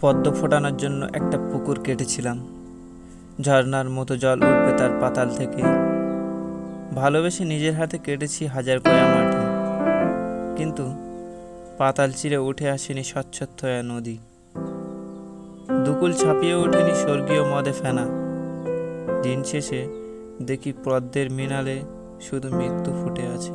পদ্ম ফোটানোর জন্য একটা পুকুর কেটেছিলাম। ঝর্নার মতো জল উঠবে তার পাতাল থেকে। ভালোবেসে নিজের হাতে কেটেছি হাজার কয়া মাটি। কিন্তু পাতাল চিরে উঠে আসেনি স্বচ্ছথয়া নদী। দুকুল ছাপিয়ে ওঠেনি স্বর্গীয় মদে ফেনা। দিন শেষে দেখি পদ্মের মিনালে শুধু মৃত্যু ফুটে আছে।